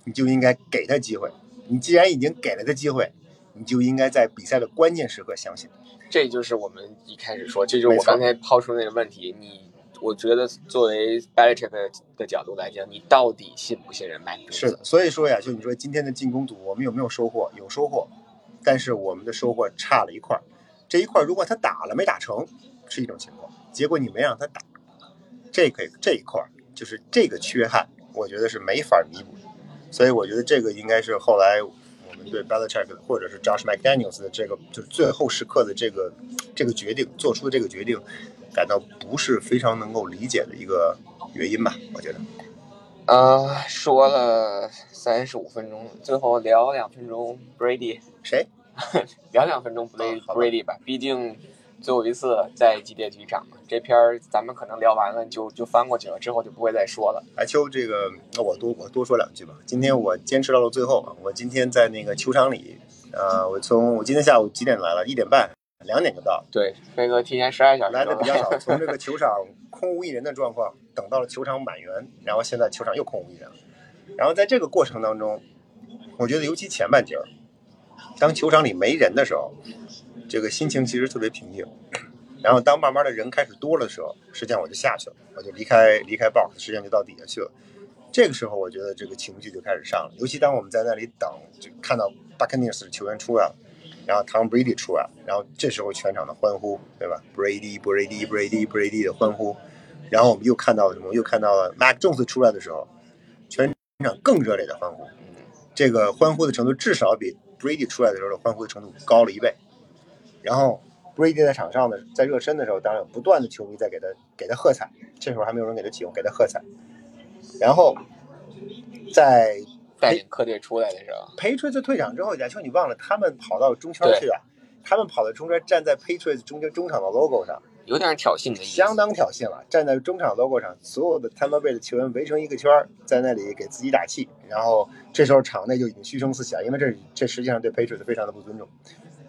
你就应该给他机会。你既然已经给了他机会，你就应该在比赛的关键时刻相信。这就是我们一开始说，这就是我刚才抛出那个问题，你。我觉得作为 Belichick 的角度来讲，你到底信不信任麦克？是的，所以说呀，就你说今天的进攻组，我们有没有收获？有收获，但是我们的收获差了一块儿。这一块儿如果他打了没打成，是一种情况；结果你没让他打，这个这一块儿就是这个缺憾，我觉得是没法弥补的。所以我觉得这个应该是后来我们对 Belichick 或者是 Josh McDaniels 的这个就是最后时刻的这个这个决定做出的这个决定。感到不是非常能够理解的一个原因吧？我觉得，呃，说了三十五分钟，最后聊两分钟，Brady 谁？聊两分钟 Brady 吧，毕竟最后一次在基地体育场嘛。这篇儿咱们可能聊完了就就翻过去了，之后就不会再说了。阿秋，这个那我多我多说两句吧。今天我坚持到了最后啊！我今天在那个球场里，呃，我从我今天下午几点来了？一点半。两点就到，对，飞哥提前十二小时来的比较早。从这个球场空无一人的状况，等到了球场满员，然后现在球场又空无一人了。然后在这个过程当中，我觉得尤其前半截儿，当球场里没人的时候，这个心情其实特别平静。然后当慢慢的人开始多了的时候，实际上我就下去了，我就离开离开 box，实际上就到底下去了。这个时候我觉得这个情绪就开始上了，尤其当我们在那里等，就看到 Buccaneers 球员出来了。然后 Tom Brady 出来，然后这时候全场的欢呼，对吧？Brady，Brady，Brady，Brady 的欢呼。然后我们又看到了什么？又看到了 Mac Jones 出来的时候，全场更热烈的欢呼。这个欢呼的程度至少比 Brady 出来的时候的欢呼的程度高了一倍。然后 Brady 在场上的在热身的时候，当然有不断的球迷在给他给他喝彩。这时候还没有人给他起哄，给他喝彩。然后在。带领客队出来的时候，Patriots 退场之后，亚秋你忘了他们跑到中圈去啊？他们跑到中圈，站在 Patriots 中间中场的 logo 上，有点挑衅的意思，相当挑衅了。站在中场 logo 上，所有的 Tampa Bay 的球员围成一个圈，在那里给自己打气。然后这时候场内就已经嘘声四起了，因为这这实际上对 Patriots 非常的不尊重。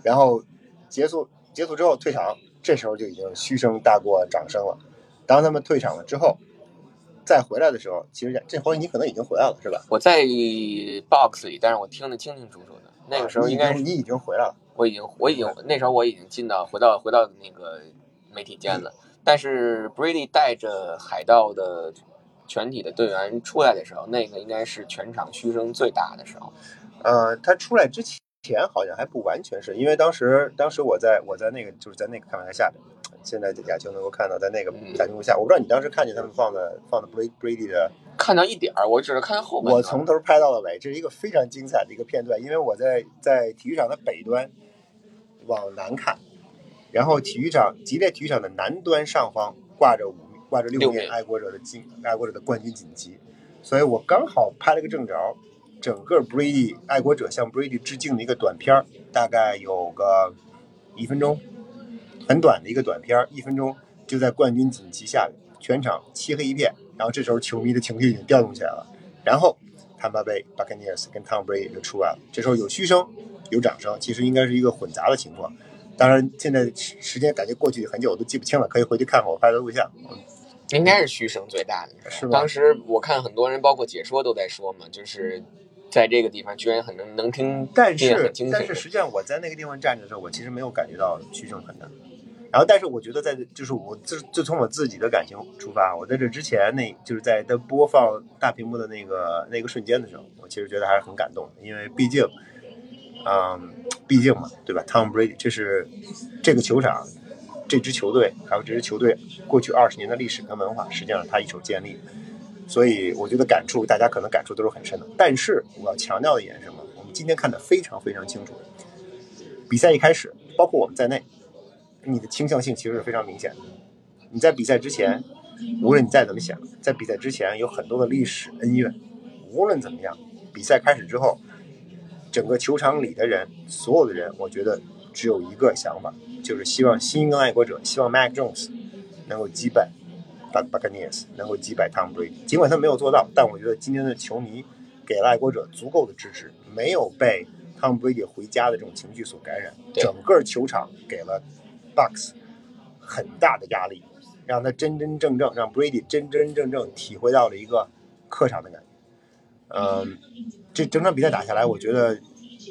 然后结束结束之后退场，这时候就已经嘘声大过掌声了。当他们退场了之后。再回来的时候，其实这回你可能已经回来了，是吧？我在 box 里，但是我听得清清楚楚的。那个时候应该是你已经回来了，我已经我已经那时候我已经进到回到回到那个媒体间了。但是 Brady 带着海盗的全体的队员出来的时候，那个应该是全场嘘声最大的时候。呃，他出来之前好像还不完全是因为当时当时我在我在那个就是在那个看台下边。现在亚青能够看到，在那个大屏幕下，我不知道你当时看见他们放的放的 Brady 的，看到一点儿，我只是看到后面。我从头拍到了尾，这是一个非常精彩的一个片段，因为我在在体育场的北端往南看，然后体育场吉列体育场的南端上方挂着五挂着六面爱国者的金爱国者的冠军锦旗，所以我刚好拍了个正着，整个 Brady 爱国者向 Brady 致敬的一个短片，大概有个一分钟。很短的一个短片，一分钟就在冠军锦旗下，全场漆黑一片。然后这时候球迷的情绪已经调动起来了。然后坦巴贝 Buccaneers 跟 Tom Brady 就出来了。这时候有嘘声，有掌声，其实应该是一个混杂的情况。当然现在时间感觉过去很久，我都记不清了，可以回去看看我拍的录像。应该是嘘声最大的，是吧？当时我看很多人，包括解说都在说嘛，就是在这个地方居然很能能听，但是但是实际上我在那个地方站着的时候，我其实没有感觉到嘘声很大。然后，但是我觉得，在就是我自就从我自己的感情出发，我在这之前，那就是在他播放大屏幕的那个那个瞬间的时候，我其实觉得还是很感动，因为毕竟，嗯，毕竟嘛，对吧？Tom Brady，这是这个球场、这支球队还有这支球队过去二十年的历史跟文化，实际上他一手建立，所以我觉得感触大家可能感触都是很深的。但是我要强调的一点是什么？我们今天看得非常非常清楚。比赛一开始，包括我们在内，你的倾向性其实是非常明显的。你在比赛之前，无论你再怎么想，在比赛之前有很多的历史恩怨。无论怎么样，比赛开始之后，整个球场里的人，所有的人，我觉得只有一个想法，就是希望新英格兰爱国者，希望 Mac Jones 能够击败 Buccaneers，能够击败 Tom Brady。尽管他没有做到，但我觉得今天的球迷给了爱国者足够的支持，没有被 Tom Brady 回家的这种情绪所感染。整个球场给了 Bucks 很大的压力，让他真真正正让 Brady 真真正正体会到了一个客场的感觉。嗯，这整场比赛打下来，我觉得，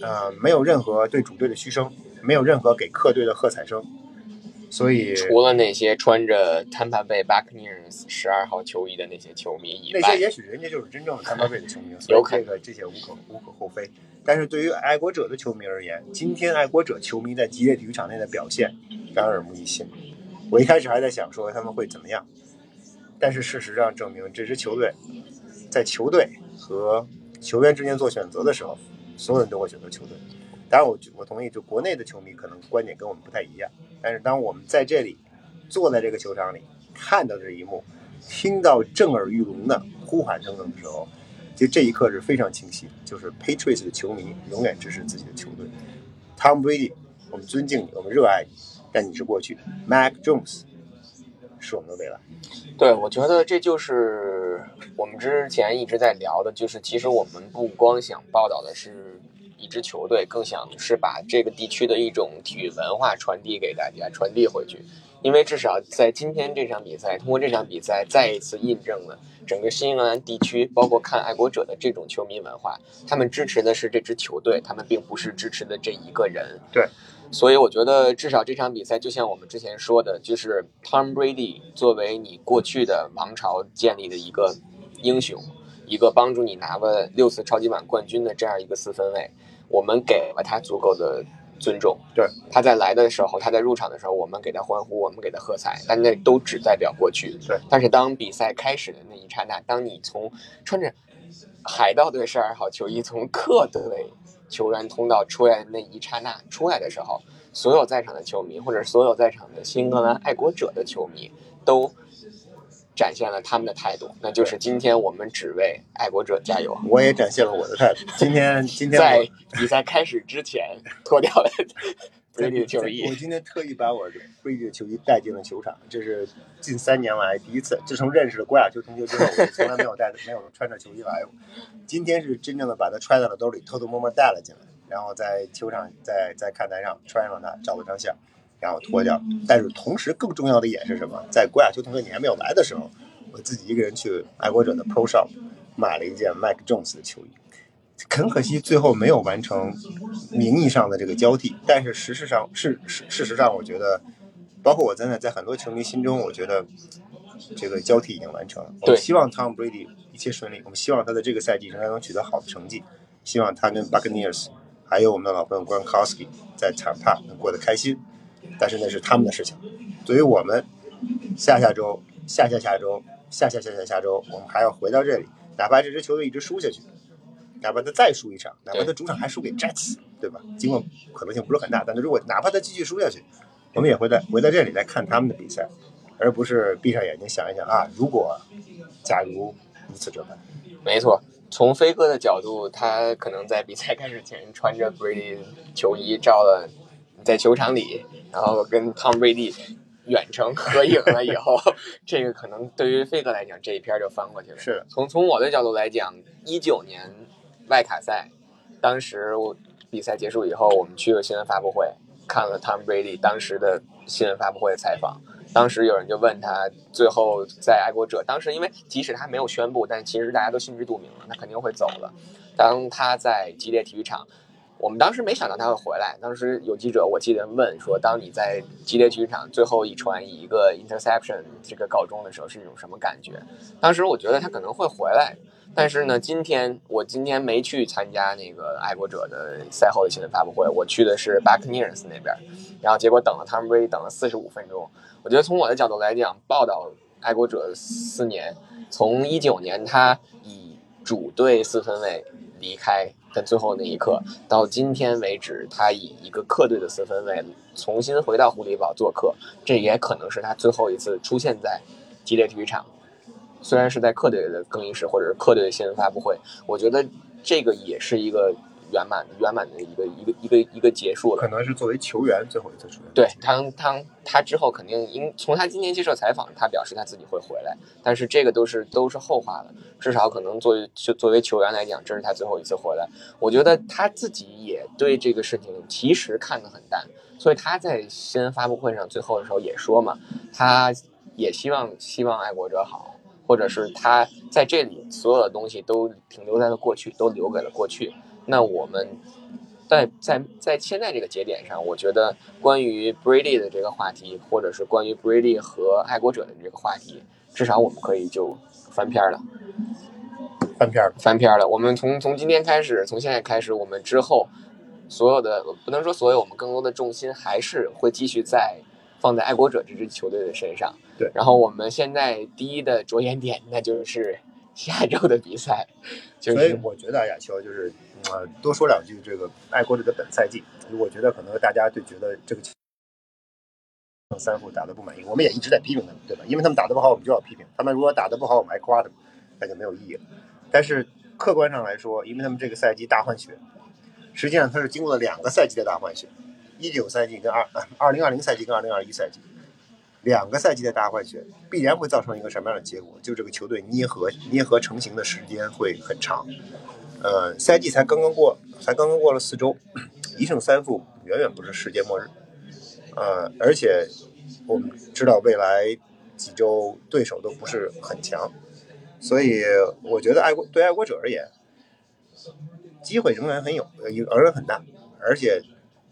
呃，没有任何对主队的嘘声，没有任何给客队的喝彩声，所以除了那些穿着 Tampa Bay Buccaneers 十二号球衣的那些球迷以外，那些也许人家就是真正的 Tampa Bay 的球迷，所以这个这些无可无可厚非。但是对于爱国者的球迷而言，今天爱国者球迷在吉列体育场内的表现让人耳目一新。我一开始还在想说他们会怎么样，但是事实上证明这支球队在球队。和球员之间做选择的时候，所有人都会选择球队。当然，我我同意，就国内的球迷可能观点跟我们不太一样。但是，当我们在这里坐在这个球场里看到这一幕，听到震耳欲聋的呼喊声的时候，其实这一刻是非常清晰，就是 Patriots 的球迷永远支持自己的球队。Tom Brady，我们尊敬你，我们热爱你，但你是过去。Mac Jones。是我们的未来。对，我觉得这就是我们之前一直在聊的，就是其实我们不光想报道的是一支球队，更想是把这个地区的一种体育文化传递给大家，传递回去。因为至少在今天这场比赛，通过这场比赛再一次印证了整个新英格兰地区，包括看爱国者的这种球迷文化，他们支持的是这支球队，他们并不是支持的这一个人。对。所以我觉得，至少这场比赛，就像我们之前说的，就是 Tom Brady 作为你过去的王朝建立的一个英雄，一个帮助你拿了六次超级碗冠军的这样一个四分卫，我们给了他足够的尊重。对，他在来的时候，他在入场的时候，我们给他欢呼，我们给他喝彩，但那都只代表过去。对，但是当比赛开始的那一刹那，当你从穿着海盗队十二号球衣从客队。球员通道出来那一刹那出来的时候，所有在场的球迷或者所有在场的新英格兰爱国者的球迷都展现了他们的态度，那就是今天我们只为爱国者加油。我也展现了我的态度。今天 今天在比赛开始之前脱掉了。Brady 球衣，我今天特意把我的 Brady 的球衣带进了球场，这是近三年来第一次。自从认识了郭亚秋同学之后，我从来没有带，没有穿着球衣来过。今天是真正的把它揣在了兜里，偷偷摸摸带了进来，然后在球场在在看台上穿上它，照了张相，然后脱掉。但是同时更重要的一点是什么？在郭亚秋同学你还没有来的时候，我自己一个人去爱国者的 Pro Shop 买了一件 Mike Jones 的球衣。很可惜，最后没有完成名义上的这个交替。但是事实上，事事事实上，我觉得，包括我在内，在很多球迷心中，我觉得这个交替已经完成了。我们希望 Tom Brady 一切顺利，我们希望他在这个赛季仍然能取得好的成绩，希望他跟 Buccaneers 还有我们的老朋友 Gronkowski 在场帕能过得开心。但是那是他们的事情。对于我们，下下周、下下下周、下下下下下周，我们还要回到这里，哪怕这支球队一直输下去。哪怕他再输一场，哪怕他主场还输给 Jets，对吧？尽管可能性不是很大，但是如果哪怕他继续输下去，我们也会在回到这里来看他们的比赛，而不是闭上眼睛想一想啊，如果，假如如此这般。没错，从飞哥的角度，他可能在比赛开始前穿着 Brady 球衣照了，在球场里，然后跟 Tom Brady 远程合影了以后，这个可能对于飞哥来讲，这一篇就翻过去了。是从从我的角度来讲，一九年。外卡赛，当时我比赛结束以后，我们去了新闻发布会，看了 Tom Brady 当时的新闻发布会的采访。当时有人就问他，最后在爱国者，当时因为即使他没有宣布，但其实大家都心知肚明了，他肯定会走了。当他在吉列体育场，我们当时没想到他会回来。当时有记者，我记得问说，当你在吉列体育场最后一传以一个 interception 这个告终的时候，是一种什么感觉？当时我觉得他可能会回来。但是呢，今天我今天没去参加那个爱国者的赛后的新闻发布会，我去的是 Buccaneers 那边，然后结果等了他们 Brady 等了四十五分钟。我觉得从我的角度来讲，报道爱国者四年，从一九年他以主队四分卫离开在最后那一刻，到今天为止，他以一个客队的四分卫重新回到狐狸堡做客，这也可能是他最后一次出现在吉列体育场。虽然是在客队的更衣室或者是客队的新闻发布会，我觉得这个也是一个圆满圆满的一个一个一个一个结束了。可能是作为球员最后一次出现。对他，他他之后肯定应从他今年接受采访，他表示他自己会回来，但是这个都是都是后话了。至少可能作为就作为球员来讲，这是他最后一次回来。我觉得他自己也对这个事情其实看得很淡，所以他在新闻发布会上最后的时候也说嘛，他也希望希望爱国者好。或者是他在这里所有的东西都停留在了过去，都留给了过去。那我们在在在现在这个节点上，我觉得关于 Brady 的这个话题，或者是关于 Brady 和爱国者的这个话题，至少我们可以就翻篇了。翻篇了，翻篇了。我们从从今天开始，从现在开始，我们之后所有的不能说所有，我们更多的重心还是会继续在放在爱国者这支球队的身上。对，然后我们现在第一的着眼点，那就是下周的比赛。所以我觉得亚秋就是，呃，多说两句这个爱国者的本赛季。我觉得可能大家就觉得这个三副打的不满意，我们也一直在批评他们，对吧？因为他们打的不好，我们就要批评他们。如果打的不好，我们还夸他们，那就没有意义了。但是客观上来说，因为他们这个赛季大换血，实际上他是经过了两个赛季的大换血，一九赛季跟二二零二零赛季跟二零二一赛季。两个赛季的大换血必然会造成一个什么样的结果？就这个球队捏合捏合成型的时间会很长。呃，赛季才刚刚过，才刚刚过了四周，一胜三负远远不是世界末日。呃，而且我们知道未来几周对手都不是很强，所以我觉得爱国对爱国者而言，机会仍然很有，仍然很大。而且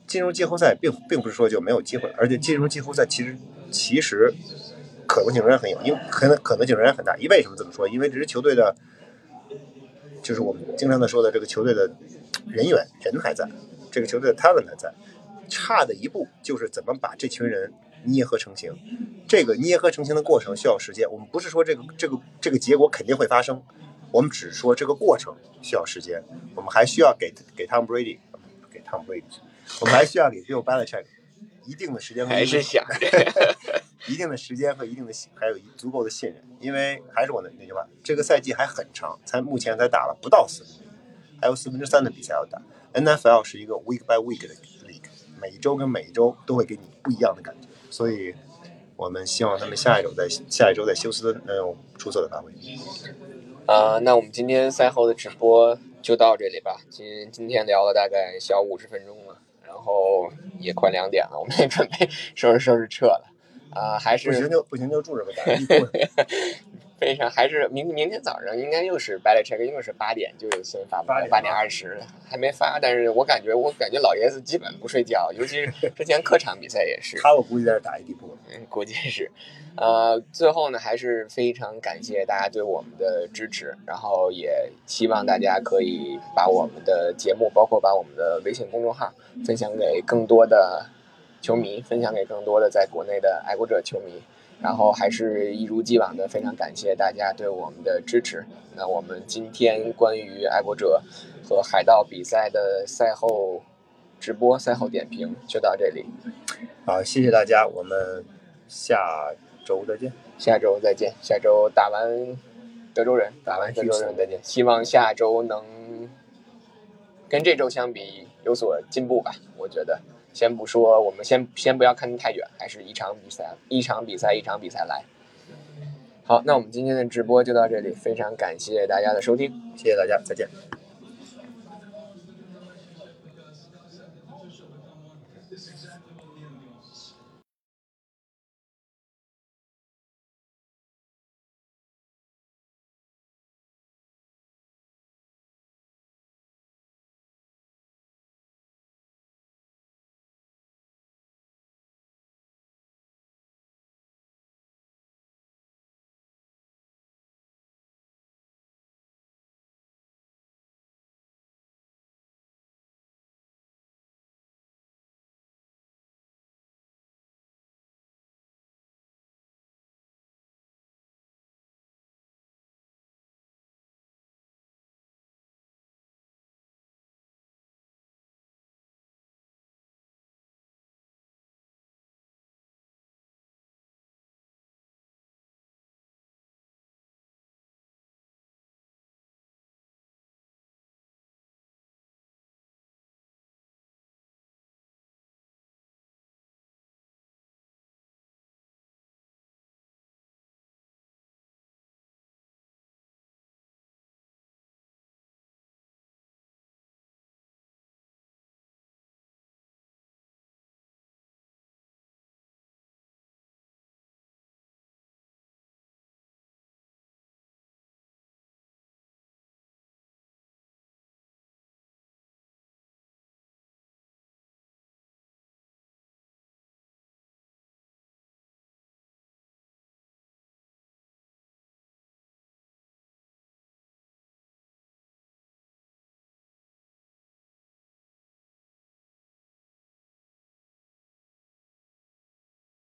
进入季后赛并并不是说就没有机会，而且进入季后赛其实。其实可能性仍然很有，因为可能可能性仍然很大。因为什么这么说？因为这支球队的，就是我们经常的说的这个球队的人员人还在，这个球队的 talent 还在，差的一步就是怎么把这群人捏合成型。这个捏合成型的过程需要时间。我们不是说这个这个这个结果肯定会发生，我们只是说这个过程需要时间。我们还需要给给 Tom Brady，给 Tom Brady，我们还需要给 Bill Belichick。一定的时间还是想 一定的时间和一定的还有足够的信任，因为还是我的那句话，这个赛季还很长，才目前才打了不到四分还有四分之三的比赛要打。NFL 是一个 week by week 的 league，每一周跟每一周都会给你不一样的感觉，所以我们希望他们下一周在下一周在休斯顿能有出色的发挥。啊，那我们今天赛后的直播就到这里吧。今今天聊了大概小五十分钟了。然后也快两点了，我们也准备收拾收拾撤了，啊，还是不行就不行就住着吧，非常还是明明天早上应该又是 b a l e check，又是八点就有新闻发布，八点二十还没发，但是我感觉我感觉老爷子基本不睡觉，尤其是 之前客场比赛也是，他我估计在这打一地铺，嗯，估计是。呃，最后呢，还是非常感谢大家对我们的支持，然后也希望大家可以把我们的节目，包括把我们的微信公众号分享给更多的球迷，分享给更多的在国内的爱国者球迷。然后还是一如既往的非常感谢大家对我们的支持。那我们今天关于爱国者和海盗比赛的赛后直播、赛后点评就到这里。好，谢谢大家，我们下。周再见，下周再见。下周打完德州人，打完德州人再见。希望下周能跟这周相比有所进步吧。我觉得，先不说，我们先先不要看太远，还是一场比赛一场比赛一场比赛来。好，那我们今天的直播就到这里，非常感谢大家的收听，谢谢大家，再见。